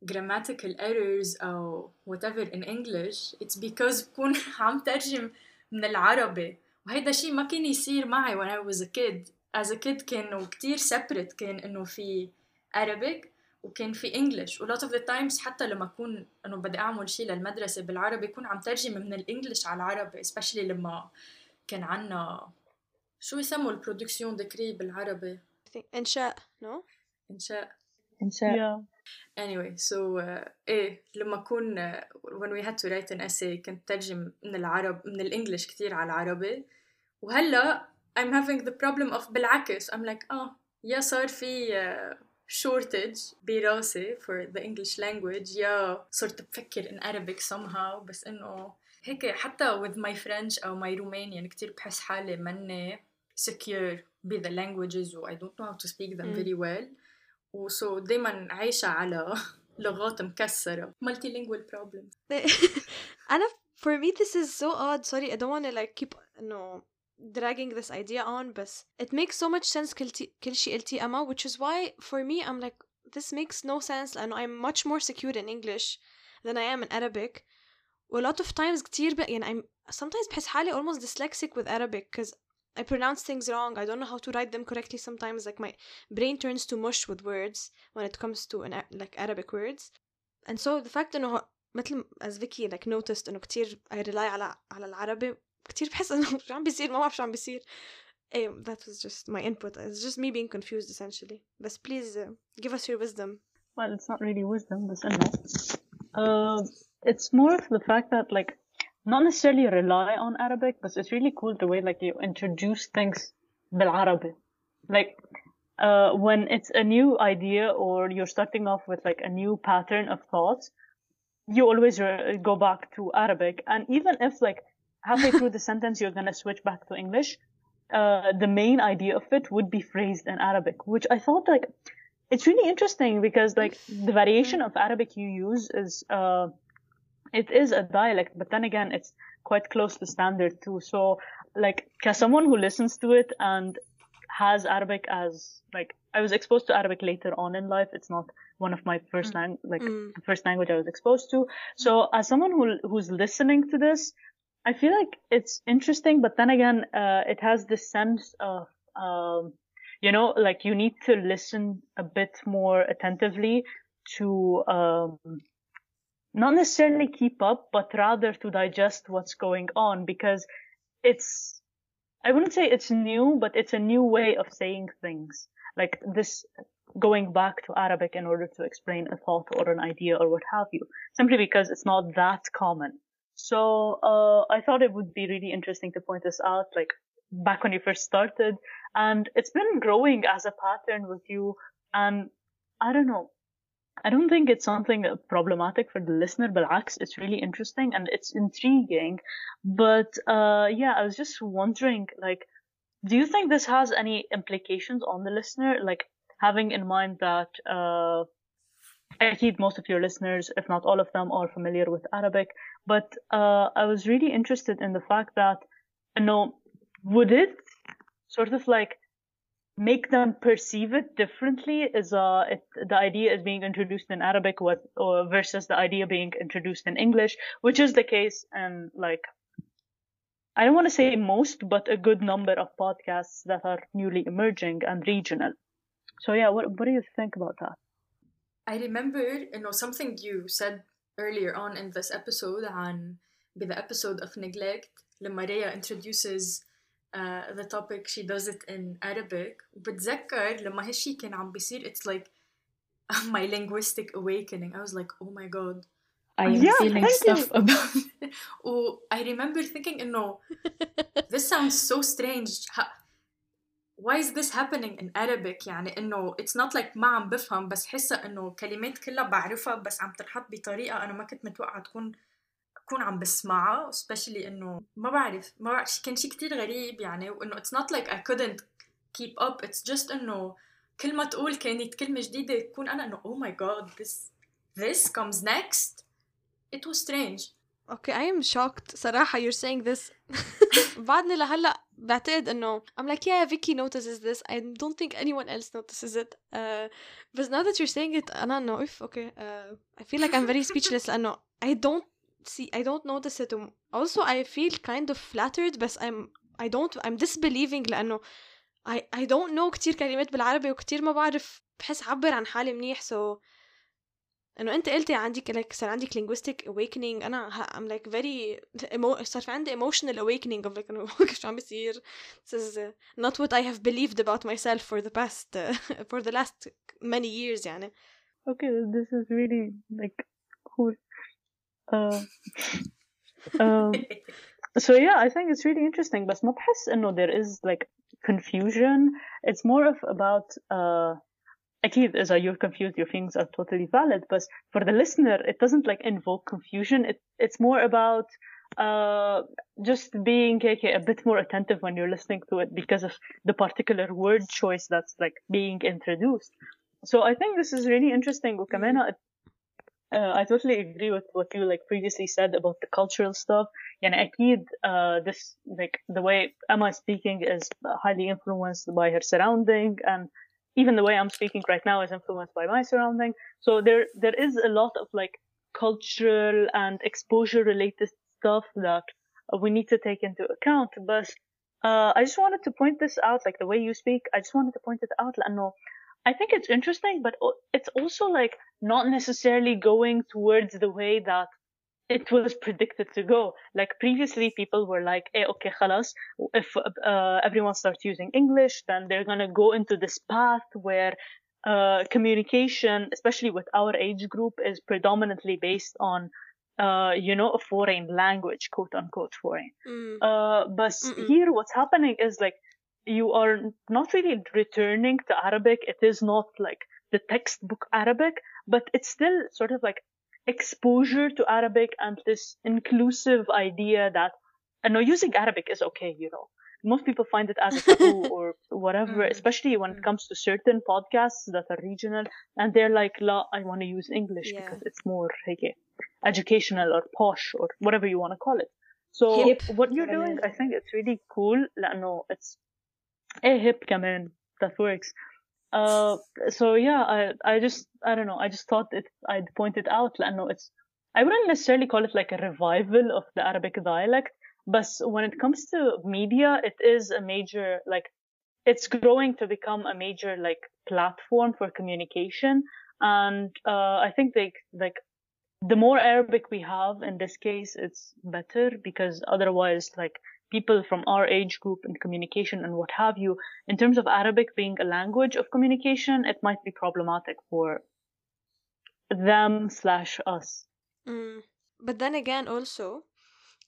grammatical errors أو whatever in English it's because بكون عم ترجم من العربي. وهيدا شيء ما كان يصير معي when I was a kid. As a kid كانوا كتير separate. كان إنه في Arabic وكان في English. و lot of the times حتى لما أكون إنه بدي أعمل شيء للمدرسة بالعربي كون عم ترجم من الإنجليش على العربي. Especially لما كان عنا شو يسموا البرودكسيون دكري بالعربي؟ I think إنشاء. إنشاء إنشاء Yeah. anyway so uh, إيه لما اكون uh, when we had to write an essay كنت ترجم من العرب من الانجليش كتير على العربي وهلا I'm having the problem of بالعكس I'm like آه يا صار في uh, shortage براسي for the English language يا صرت بفكر in Arabic somehow بس انه هيك حتى with my French أو my Romanian كتير بحس حالي مني secure be the languages و I don't know how to speak them Mm. very well وسو دايما عايشة على لغات مكسرة multilingual problems أنا for me this is so odd sorry I don't want to like keep no dragging this idea on but it makes so much sense كل كل شيء قلتي أما which is why for me I'm like this makes no sense لأنه I'm much more secure in English than I am in Arabic و a lot of times كتير ب... يعني I'm sometimes بحس حالي almost dyslexic with Arabic because I pronounce things wrong I don't know how to write them correctly sometimes like my brain turns to mush with words when it comes to an, A- like Arabic words and so the fact انه مثل as Vicky like noticed انه كتير I rely على على العربي كتير بحس انه شو عم بيصير ما بعرف شو عم بيصير ايه that was just my input it's just me being confused essentially but please uh, give us your wisdom Well, it's not really wisdom, but no. Uh, it's more of the fact that like not necessarily rely on Arabic, but it's really cool the way like you introduce things بالعربي. Like uh, when it's a new idea or you're starting off with like a new pattern of thoughts, you always re- go back to Arabic, and even if like halfway through the sentence you're gonna switch back to English, uh, the main idea of it would be phrased in Arabic, which I thought like it's really interesting because like the variation of Arabic you use is uh, it is a dialect, but then again it's quite close to standard too. So like as someone who listens to it and has Arabic as like I was exposed to Arabic later on in life. It's not one of my first lang- like Mm. first language I was exposed to. So as someone who who's listening to this, I feel like it's interesting, but then again, uh, it has this sense of um, you know, like you need to listen a bit more attentively to um, not necessarily keep up, but rather to digest what's going on because it's, I wouldn't say it's new, but it's a new way of saying things. Like this going back to Arabic in order to explain a thought or an idea or what have you, simply because it's not that common. So, uh, I thought it would be really interesting to point this out, like back when you first started, and it's been growing as a pattern with you, and I don't know, I don't think it's something problematic for the listener, but it's really interesting and it's intriguing. But uh, yeah, I was just wondering, like, do you think this has any implications on the listener? Like, having in mind that uh, I think most of your listeners, if not all of them, are familiar with Arabic. But uh, I was really interested in the fact that, you know, would it sort of like make them perceive it differently is uh, the idea is being introduced in Arabic with, or versus the idea being introduced in English, which is the case and like I don't want to say most, but a good number of podcasts that are newly emerging and regional. So yeah, what what do you think about that? I remember you know something you said earlier on in this episode on the episode of neglect, Lemaria introduces uh, the topic she does it in Arabic وبتذكر لما هالشي كان عم بيصير it's like my linguistic awakening I was like oh my god I am Yeah, feeling thank stuff you. about و I remember thinking انه this sounds so strange Ha- why is this happening in Arabic يعني انه it's not like ما عم بفهم بس حاسه انه كلمات كلها بعرفها بس عم تنحط بطريقه انا ما كنت متوقعه تكون اكون عم بسمعها especially انه ما بعرف ما بعرف كان شيء كتير غريب يعني وانه it's not like I couldn't keep up it's just انه كل ما تقول كانت كلمه جديده تكون انا انه oh my god this this comes next it was strange Okay, I am shocked صراحة you're saying this بعدني لهلا بعتقد انه I'm like yeah Vicky notices this I don't think anyone else notices it uh, but now that you're saying it أنا انه if okay uh, I feel like I'm very speechless لأنه I don't see I don't notice it Um, also I feel kind of flattered بس I'm I don't I'm disbelieving لأنه I I don't know كتير كلمات بالعربي وكتير ما بعرف بحس عبر عن حالي منيح so انه انت قلتي عندك like صار عندك linguistic awakening انا ه- I'm like very emo- صار في عندي emotional awakening of like انه شو عم بيصير this is uh, not what I have believed about myself for the past uh, for the last many years يعني Okay, this is really like cool. Uh, um, so yeah, I think it's really interesting. But ما بحس إنه there is like confusion. It's more of about uh, أكيد إذا you're confused, your feelings are totally valid. But for the listener, it doesn't like invoke confusion. It it's more about uh, just being okay, a bit more attentive when you're listening to it because of the particular word choice that's like being introduced. So I think this is really interesting. وكمان uh, I totally agree with what you like previously said about the cultural stuff. يعني أكيد uh, this like the way Emma is speaking is highly influenced by her surrounding and even the way I'm speaking right now is influenced by my surrounding. So there there is a lot of like cultural and exposure related stuff that we need to take into account. But uh, I just wanted to point this out, like the way you speak. I just wanted to point it out. لأنه I think it's interesting, but it's also like not necessarily going towards the way that it was predicted to go. Like previously, people were like, hey, okay, khalas, if uh, everyone starts using English, then they're going to go into this path where uh, communication, especially with our age group, is predominantly based on, uh, you know, a foreign language, quote unquote foreign. Mm. Uh, but Mm-mm. here, what's happening is like you are not really returning to Arabic. It is not like the textbook Arabic, but it's still sort of like exposure to Arabic and this inclusive idea that, I know using Arabic is okay, you know. Most people find it as a taboo or whatever, especially when it comes to certain podcasts that are regional and they're like, la, I want to use English yeah. because it's more educational or posh or whatever you want to call it. So Hip. what you're doing, I think it's really cool. No, it's a hip كمان that works. Uh, so yeah, I I just I don't know. I just thought it I'd point it out. لأنه it's I wouldn't necessarily call it like a revival of the Arabic dialect, but when it comes to media, it is a major like it's growing to become a major like platform for communication, and uh, I think they like the more Arabic we have in this case, it's better because otherwise, like people from our age group in communication and what have you, in terms of Arabic being a language of communication, it might be problematic for them slash us. Mm. But then again, also,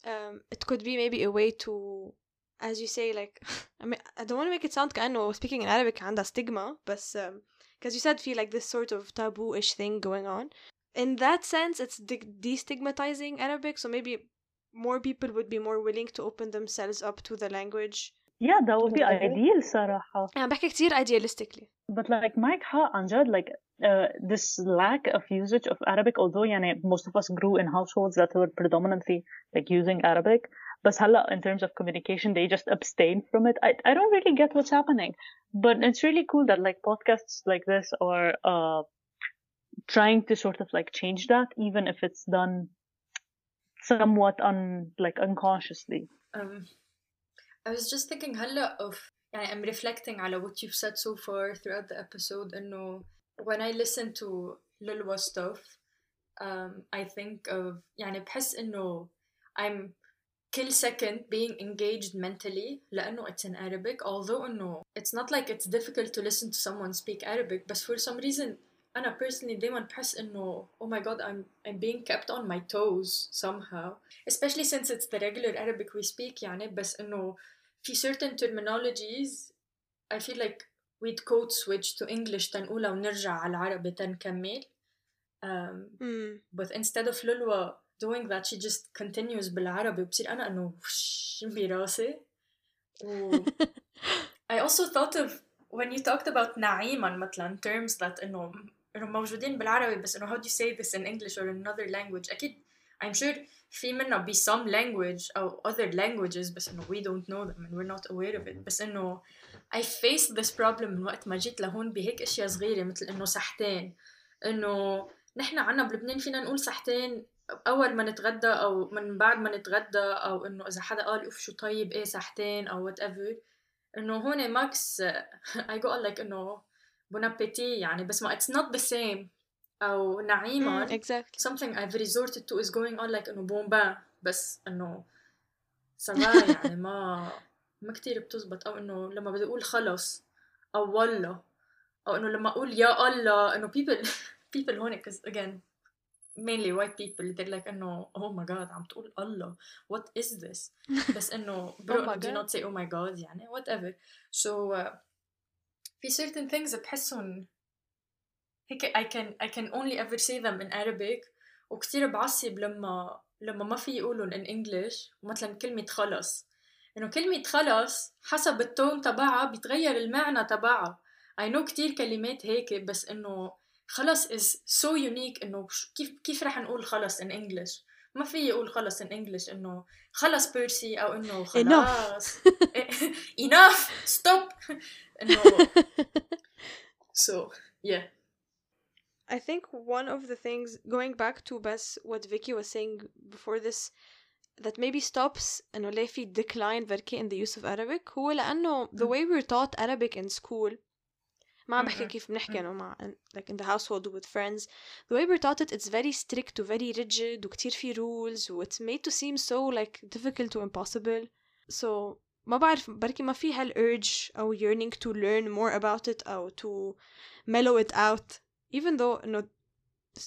um, it could be maybe a way to, as you say, like, I mean, I don't want to make it sound كأنه speaking in Arabic عندها stigma, but um, because you said feel like this sort of taboo-ish thing going on. In that sense, it's de- destigmatizing Arabic, so maybe more people would be more willing to open themselves up to the language. Yeah, that would be Okay. ideal صراحة. أنا بحكي كتير idealistically. But like معك حق عن جد like uh, this lack of usage of Arabic although يعني most of us grew in households that were predominantly like using Arabic بس هلا in terms of communication they just abstain from it I, I don't really get what's happening but it's really cool that like podcasts like this are uh trying to sort of like change that even if it's done somewhat un like unconsciously Um, I was just thinking هلا of يعني I'm reflecting على what you've said so far throughout the episode إنه when I listen to Lilwa stuff um, I think of يعني بحس إنه I'm كل second being engaged mentally لأنه it's in Arabic although إنه it's not like it's difficult to listen to someone speak Arabic but for some reason أنا personally دايما بحس إنه oh my god I'm I'm being kept on my toes somehow especially since it's the regular Arabic we speak يعني بس إنه في certain terminologies I feel like we'd code switch to English تنقولها ونرجع على العربي تنكمل um, Mm. but instead of لولوى doing that she just continues بالعربي وبصير أنا إنه وش براسي و I also thought of when you talked about نعيما مثلا terms that إنه إنه موجودين بالعربي بس إنه how do you say this in English or in another language أكيد I'm sure في منها be some language أو other languages بس إنه we don't know them and we're not aware of it. بس إنه I faced this problem من وقت ما جيت لهون بهيك أشياء صغيرة مثل إنه ساحتين إنه نحن عنا بلبنان فينا نقول ساحتين أول ما نتغدى أو من بعد ما نتغدى أو إنه إذا حدا قال أوف شو طيب إيه ساحتين أو whatever. إنه هون ماكس I go like إنه بون أبيتي يعني بس ما it's not the same أو نعيما Mm, exactly. something I've resorted to is going on like إنه بومبا بس إنه سوا يعني ما ما كتير بتزبط أو إنه لما بدي أقول خلص أو والله أو إنه لما أقول يا الله إنه people people هون cause again mainly white people they're like إنه oh my god عم تقول الله what is this بس إنه برو my إنه do God. not say oh my god يعني whatever so uh, في certain things بحسهم هيك I can I can only ever say them in Arabic. وكتير بعصب لما لما ما في يقولون in English. مثلا كلمة خلص. إنه كلمة خلص حسب التون تبعها بيتغير المعنى تبعها. I know كتير كلمات هيك بس إنه خلص is so unique إنه كيف كيف رح نقول خلص in English. ما في يقول خلص in English إنه خلص بيرسي أو إنه خلاص enough stop إنه so yeah I think one of the things going back to Bas what Vicky was saying before this that maybe stops انه ليه في decline بركي in the use of Arabic هو لأنه the way we're taught Arabic in school ما عم بحكي م-م. كيف بنحكي انه مع like in the household with friends the way we're taught it it's very strict و very rigid وكتير في rules و it's made to seem so like difficult و impossible so ما بعرف بركي ما في هال urge أو yearning to learn more about it أو to mellow it out even though no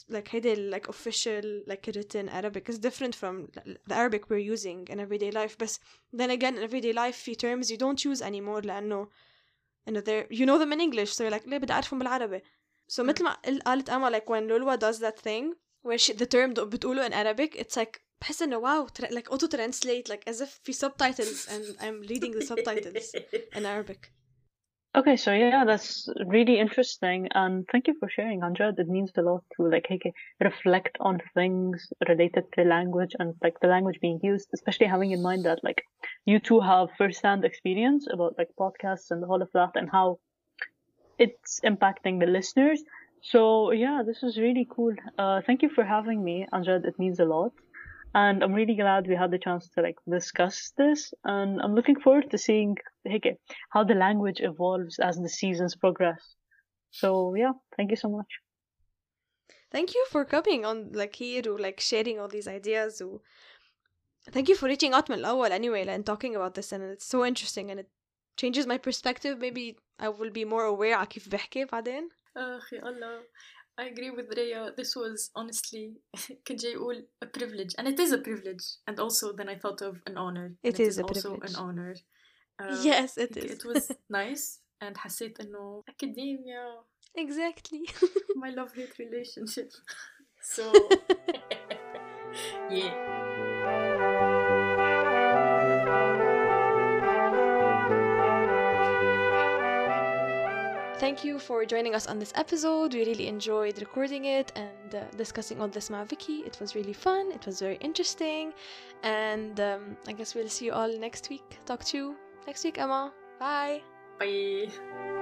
like هيدي like official like written Arabic is different from the Arabic we're using in everyday life but then again in everyday life في terms you don't use anymore لأنه إنه they're you know them in English so you're like ليه بدي أعرفهم بالعربي so مثل ما قل- قالت أما like when Lulwa does that thing where she, the term دو- بتقوله in Arabic it's like بحس إنه wow tra- like auto translate like as if في subtitles and I'm reading the subtitles in Arabic Okay, so yeah, that's really interesting, and thank you for sharing, Anja. It means a lot to like reflect on things related to language and like the language being used, especially having in mind that like you two have first-hand experience about like podcasts and all of that, and how it's impacting the listeners. So yeah, this is really cool. Uh, thank you for having me, Anja. It means a lot And I'm really glad we had the chance to like discuss this, and I'm looking forward to seeing hey, how the language evolves as the seasons progress. So yeah, thank you so much. Thank you for coming on like here or like sharing all these ideas و thank you for reaching out من الأول anyway and talking about this and it's so interesting and it changes my perspective maybe I will be more aware على كيف بحكي بعدين أخي الله I agree with Rhea. This was honestly, كنت جاي أقول a privilege. And it is a privilege. And also then I thought of an honor. and It is a also privilege. an honor. Um, yes it it, is it was nice. And حسيت إنه academia, exactly my love-hate relationship. So, yeah. Thank you for joining us on this episode. We really enjoyed recording it and uh, discussing all this with Vicky. It was really fun. It was very interesting. And um, I guess we'll see you all next week. Talk to you next week, Emma. Bye. Bye.